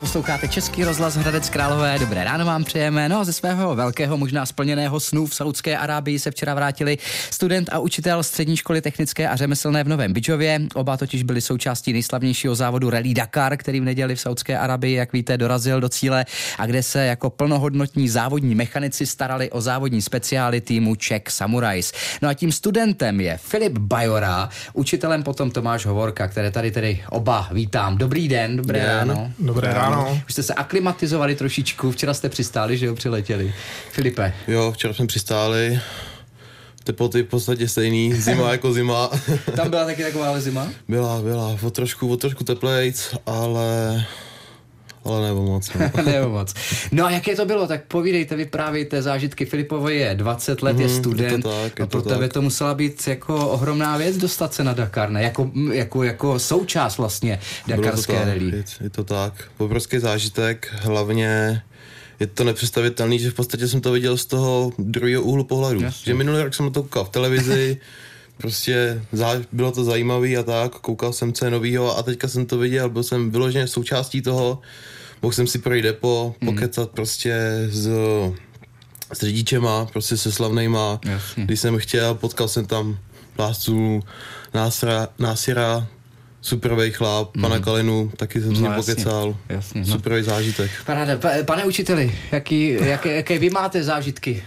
Posloucháte Český rozhlas Hradec Králové, dobré ráno vám přejeme. No a ze svého velkého, možná splněného snu v Saudské Arábii se včera vrátili student a učitel střední školy technické a řemeslné v Novém Bidžově. Oba totiž byli součástí nejslavnějšího závodu Rally Dakar, který v neděli v Saudské Arabii, jak víte, dorazil do cíle a kde se jako plnohodnotní závodní mechanici starali o závodní speciály týmu Czech Samurais. No a tím studentem je Filip Bajora, učitelem potom Tomáš Hovorka, které tady tedy oba vítám. Dobrý den, dobré ráno. Dobré ráno. Ano. Už jste se aklimatizovali trošičku, včera jste přistáli, že jo, přiletěli. Filipe. Jo, včera jsme přistáli, teploty v podstatě stejný, zima jako zima. Tam byla taky taková zima? Byla, byla, o trošku, o trošku teplejc, ale ale nebo moc. No. nebo moc. No a jaké to bylo? Tak povídejte, vyprávějte zážitky. Filipovi je 20 let, mm, je mhm, student. Je to tak, je a pro to tebe tak. to musela být jako ohromná věc dostat se na Dakar, ne? Jako, jako, jako součást vlastně dakarské rally. Je, je to tak. Obrovský zážitek, hlavně je to nepředstavitelný, že v podstatě jsem to viděl z toho druhého úhlu pohledu. Jasně. Že minulý rok jsem to koukal v televizi, prostě bylo to zajímavý a tak, koukal jsem, co je novýho a teďka jsem to viděl, byl jsem vyloženě součástí toho, mohl jsem si projít depo, mm. pokecat prostě s, s řidičema, prostě se slavnejma, Jasně. když jsem chtěl, potkal jsem tam plásců Násra, Násira, superový chlap, mm. pana Kalinu, taky jsem s ním no, pokecal. Jasně, no. Superový zážitek. Paráda. Pa, pane učiteli, jaký, jaké, jaké vy máte zážitky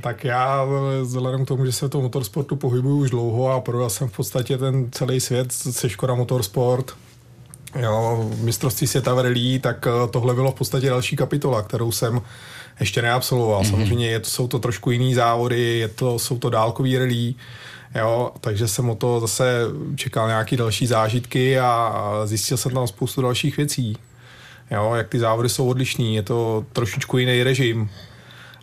tak já vzhledem k tomu, že se to motorsportu pohybuju už dlouho a projel jsem v podstatě ten celý svět se Škoda Motorsport, jo, mistrovství světa v rally, tak eh, tohle bylo v podstatě další kapitola, kterou jsem ještě neabsolvoval. Mm-hmm. Samozřejmě je to, jsou to trošku jiný závody, je to, jsou to dálkový rally, jo, takže jsem o to zase čekal nějaký další zážitky a zjistil jsem tam spoustu dalších věcí. Jo, jak ty závody jsou odlišný, je to trošičku jiný režim.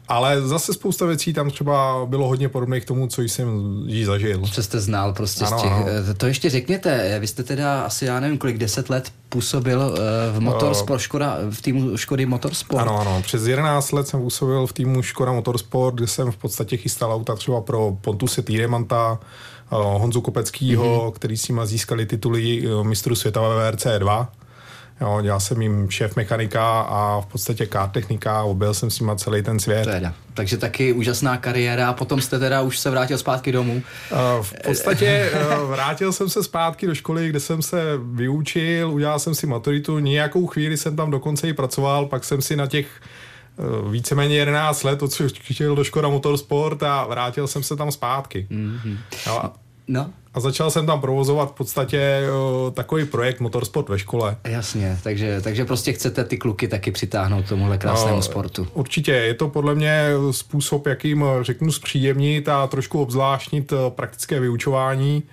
Ale zase spousta věcí tam třeba bylo hodně podobných k tomu, co jsem jí zažil. Co jste znal prostě ano, z těch... Ano. Eh, to ještě řekněte, vy jste teda asi, já nevím kolik, deset let působil eh, v Motorsport, Škoda, v týmu Škody Motorsport. Ano, ano, přes 11 let jsem působil v týmu Škoda Motorsport, kde jsem v podstatě chystal auta třeba pro Pontuse Týremanta, eh, Honzu Kopeckýho, mm-hmm. který s nima získali tituly mistru světa ve VRC 2 Jo, dělal jsem jim šéf mechanika a v podstatě car technika, objel jsem s nima celý ten svět. Teda. Takže taky úžasná kariéra a potom jste teda už se vrátil zpátky domů? V podstatě eh, vrátil jsem se zpátky do školy, kde jsem se vyučil, udělal jsem si maturitu, nějakou chvíli jsem tam dokonce i pracoval, pak jsem si na těch eh, víceméně 11 let odšel do Škoda Motorsport a vrátil jsem se tam zpátky. Mm-hmm. No, no a začal jsem tam provozovat v podstatě uh, takový projekt Motorsport ve škole. Jasně, takže, takže prostě chcete ty kluky taky přitáhnout tomuhle krásnému no, sportu. Určitě, je to podle mě způsob, jakým řeknu zpříjemnit a trošku obzvláštnit praktické vyučování,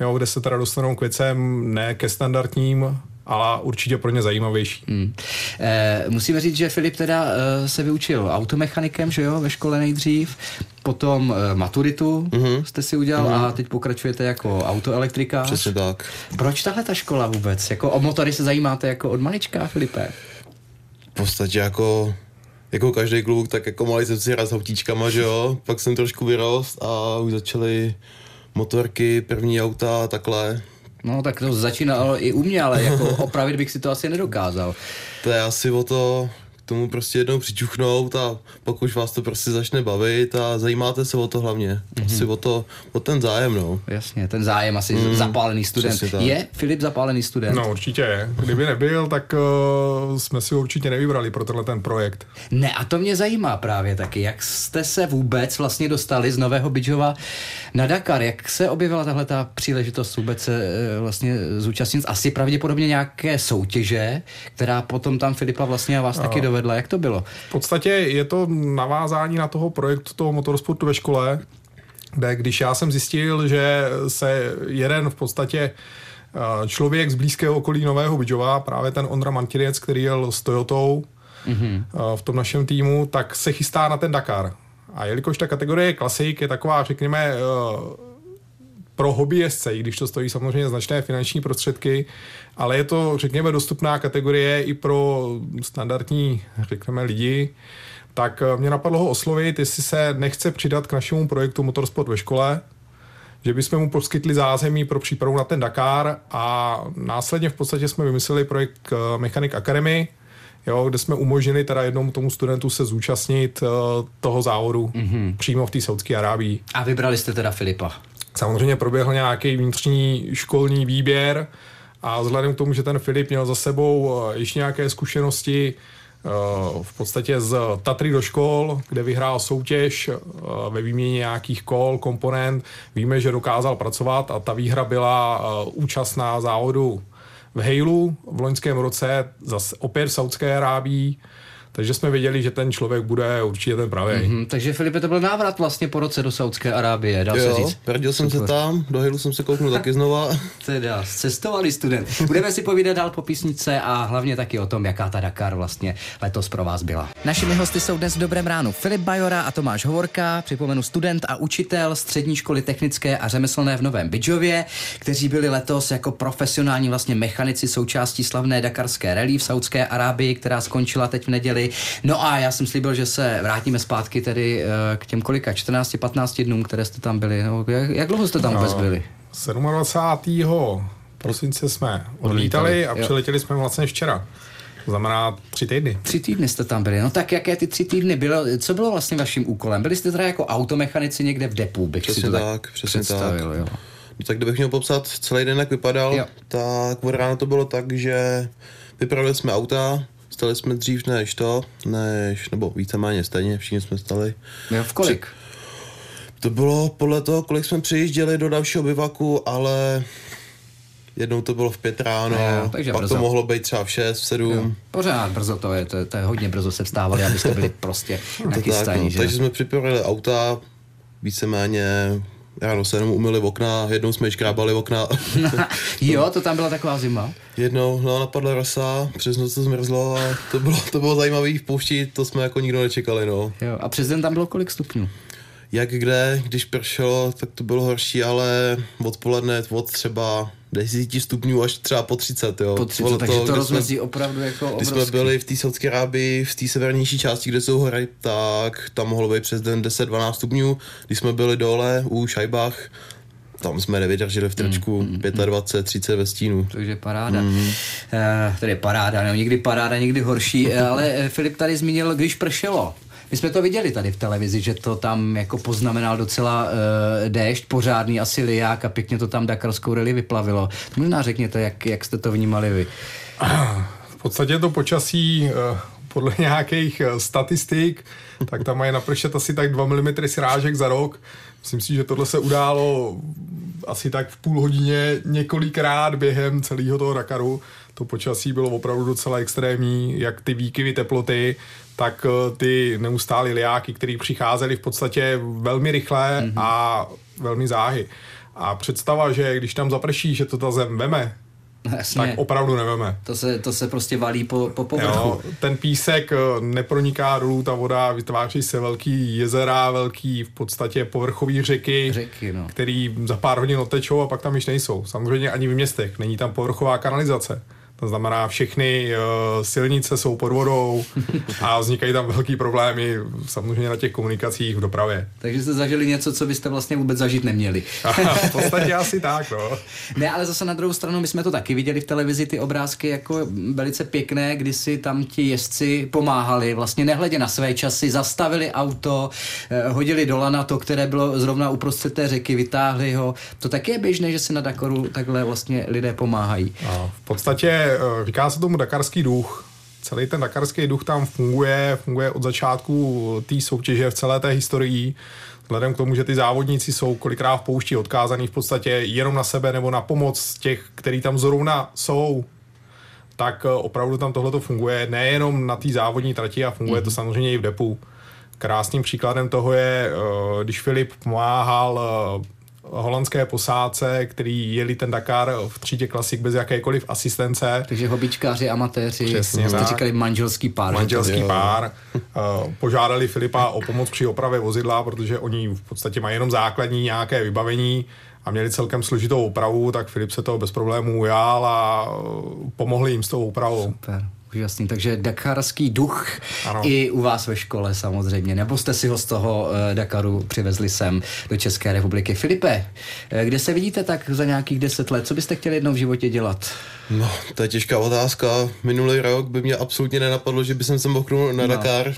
jo, kde se teda dostanou k věcem ne ke standardním ale určitě pro ně zajímavější. Hmm. E, musíme říct, že Filip teda e, se vyučil automechanikem, že jo, ve škole nejdřív, potom e, maturitu mm-hmm. jste si udělal mm-hmm. a teď pokračujete jako autoelektrika. Přesně tak. Proč tahle ta škola vůbec? Jako o motory se zajímáte jako od malička, Filipe? V podstatě jako jako každý kluk, tak jako malý jsem si rád s autíčkama, že jo, pak jsem trošku vyrost a už začaly motorky, první auta a takhle. No tak to začínalo i u mě, ale jako opravit bych si to asi nedokázal. To je asi o to, tomu prostě jednou přičuchnout a pak už vás to prostě začne bavit a zajímáte se o to hlavně. Mm-hmm. Asi o to, o ten zájem, no. Jasně, ten zájem asi mm, zapálený student. Je Filip zapálený student? No určitě je. Kdyby nebyl, tak uh, jsme si ho určitě nevybrali pro tenhle ten projekt. Ne, a to mě zajímá právě taky. Jak jste se vůbec vlastně dostali z Nového Bidžova na Dakar? Jak se objevila tahle ta příležitost vůbec se uh, vlastně zúčastnit? Asi pravděpodobně nějaké soutěže, která potom tam Filipa vlastně a vás uh, taky dovedla jak to bylo? V podstatě je to navázání na toho projektu toho motorsportu ve škole, kde když já jsem zjistil, že se jeden v podstatě eh, člověk z blízkého okolí Nového Bidžova, právě ten Ondra Mantinec, který jel s Toyotou mm-hmm. v tom našem týmu, tak se chystá na ten Dakar. A jelikož ta kategorie klasik je taková, řekněme, eh, pro hobbyjezdce, i když to stojí samozřejmě značné finanční prostředky, ale je to, řekněme, dostupná kategorie i pro standardní, řekněme, lidi, tak eh, mě napadlo ho oslovit, jestli se nechce přidat k našemu projektu Motorsport ve škole, že bychom mu poskytli zázemí pro přípravu na ten Dakar a následně v podstatě jsme vymysleli projekt eh, Mechanic Academy, jo, kde jsme umožnili teda jednomu tomu studentu se zúčastnit uh, toho závodu mm-hmm. přímo v té Saudské Arábii. A vybrali jste teda Filipa? Samozřejmě proběhl nějaký vnitřní školní výběr a vzhledem k tomu, že ten Filip měl za sebou eh, ještě nějaké zkušenosti eh, v podstatě z Tatry do škol, kde vyhrál soutěž ve výměně nějakých kol, komponent. Víme, že dokázal pracovat a ta výhra byla účastná závodu v Hejlu v loňském roce, zase opět v Saudské Arábii, takže jsme věděli, že ten člověk bude určitě ten pravý. Mm-hmm, takže Filipe, to byl návrat vlastně po roce do Saudské Arábie, dá jo, se říct. Vrátil jsem se tam, do Hilu jsem se kouknul taky znova. teda, cestovali student. Budeme si povídat dál po písnice a hlavně taky o tom, jaká ta Dakar vlastně letos pro vás byla. Našimi hosty jsou dnes v Dobrém ránu Filip Bajora a Tomáš Hovorka, připomenu student a učitel střední školy technické a řemeslné v Novém Bydžově, kteří byli letos jako profesionální vlastně mechanici součástí slavné dakarské rally v Saudské Arábii, která skončila teď v neděli byli. No a já jsem slíbil, že se vrátíme zpátky tedy eh, k těm kolika, 14-15 dnům, které jste tam byli. No, jak, jak dlouho jste tam vůbec byli? 27. prosince jsme odlítali a přiletěli jsme vlastně včera. To znamená tři týdny. Tři týdny jste tam byli. No tak jaké ty tři týdny bylo? Co bylo vlastně vaším úkolem? Byli jste teda jako automechanici někde v depu, bych přesně si to tak, tak přesně představil, tak. Jo. No, tak kdybych měl popsat celý den, jak vypadal, jo. tak od rána to bylo tak, že vypravili jsme auta, Stali jsme dřív než to, než, nebo víceméně stejně, všichni jsme stali. Jo, v kolik? To bylo podle toho, kolik jsme přijížděli do dalšího bivaku, ale jednou to bylo v pět ráno, jo, takže pak brzo. to mohlo být třeba v šest, v sedm. Jo, pořád brzo to je, to, je, to je hodně brzo se vstávali, abyste byli prostě nachystaní. Tak, no, že? Takže jsme připravili auta, víceméně Ráno se jenom umyli okna, jednou jsme škrábali okna. jo, to tam byla taková zima? Jednou, no, napadla rosa, přes noc to zmrzlo a to bylo, to bylo zajímavé v poušti, to jsme jako nikdo nečekali, no. Jo, a přes den tam bylo kolik stupňů? Jak kde, když pršelo, tak to bylo horší, ale odpoledne od třeba 10 stupňů až třeba po 30, jo. Po 30, takže to, to rozmezí jsme, opravdu jako obrovský. Když jsme byli v té Saudské Arábii, v té severnější části, kde jsou hory, tak tam mohlo být přes den 10-12 stupňů. Když jsme byli dole u Šajbách, tam jsme nevydrželi v trčku mm, mm, 25, 30 ve stínu. Takže paráda. Mm. E, tedy paráda, no, někdy paráda, někdy horší, ale eh, Filip tady zmínil, když pršelo. My jsme to viděli tady v televizi, že to tam jako poznamenal docela uh, déšť, pořádný asi liák a pěkně to tam Dakarskou rally vyplavilo. Možná řekněte, jak, jak jste to vnímali vy. V podstatě to počasí uh, podle nějakých uh, statistik, tak tam mají napršet asi tak 2 mm srážek za rok. Myslím si, že tohle se událo asi tak v půl hodině několikrát během celého toho Dakaru. To počasí bylo opravdu docela extrémní, jak ty výkyvy teploty, tak eh, ty neustálé liáky, které přicházely v podstatě velmi rychle mm-hmm. a velmi záhy. A představa, že když tam zaprší, že to ta zem veme, Jasně. tak opravdu neveme. To se, to se prostě valí po, po povrchu. Jo, ten písek eh, neproniká dolů, ta voda, vytváří se velký jezera, velký v podstatě povrchový řeky, řeky no. který za pár hodin otečou a pak tam již nejsou. Samozřejmě ani v městech, není tam povrchová kanalizace. To znamená, všechny uh, silnice jsou pod vodou a vznikají tam velký problémy samozřejmě na těch komunikacích v dopravě. Takže jste zažili něco, co byste vlastně vůbec zažít neměli. v podstatě asi tak, no. Ne, ale zase na druhou stranu, my jsme to taky viděli v televizi, ty obrázky jako velice pěkné, kdy si tam ti jezdci pomáhali, vlastně nehledě na své časy, zastavili auto, eh, hodili do lana to, které bylo zrovna uprostřed té řeky, vytáhli ho. To taky je běžné, že si na Dakaru takhle vlastně lidé pomáhají. No, v podstatě Eh, říká se tomu dakarský duch. Celý ten dakarský duch tam funguje, funguje od začátku té soutěže v celé té historii. Vzhledem k tomu, že ty závodníci jsou kolikrát v poušti odkázaný v podstatě jenom na sebe nebo na pomoc těch, který tam zrovna jsou, tak eh, opravdu tam tohle funguje nejenom na té závodní trati a funguje mm-hmm. to mhm. samozřejmě i v depu. Krásným příkladem toho je, eh, když Filip pomáhal holandské posádce, který jeli ten Dakar v třídě klasik bez jakékoliv asistence. Takže hobičkáři, amatéři, Přesně jste říkali manželský pár. Manželský to, pár. Uh, požádali Filipa o pomoc při opravě vozidla, protože oni v podstatě mají jenom základní nějaké vybavení a měli celkem složitou opravu, tak Filip se toho bez problémů ujal a uh, pomohli jim s tou opravou. Super. Úžasný, takže dakarský duch ano. i u vás ve škole samozřejmě, nebo jste si ho z toho uh, Dakaru přivezli sem do České republiky. Filipe, uh, kde se vidíte tak za nějakých deset let? Co byste chtěli jednou v životě dělat? No, to je těžká otázka. Minulý rok by mě absolutně nenapadlo, že by jsem se mohl na no. Dakar,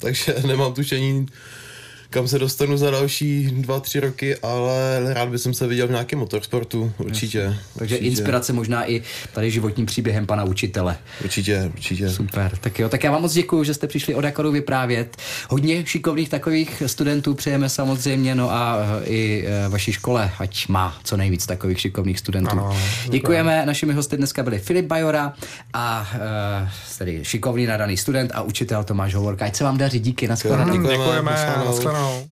takže nemám tušení, kam se dostanu za další dva, tři roky, ale rád bych se viděl v nějakém motorsportu, určitě. Jasně. Takže určitě. inspirace možná i tady životním příběhem pana učitele. Určitě, určitě. Super, tak jo, tak já vám moc děkuji, že jste přišli o Dakaru vyprávět. Hodně šikovných takových studentů přejeme samozřejmě, no a eh, i eh, vaší škole, ať má co nejvíc takových šikovných studentů. Ano, Děkujeme, našimi hosty dneska byli Filip Bajora a uh, tedy šikovný nadaný student a učitel Tomáš Hovorka. Ať se vám daří, díky, na Děkujeme, děkujeme, know.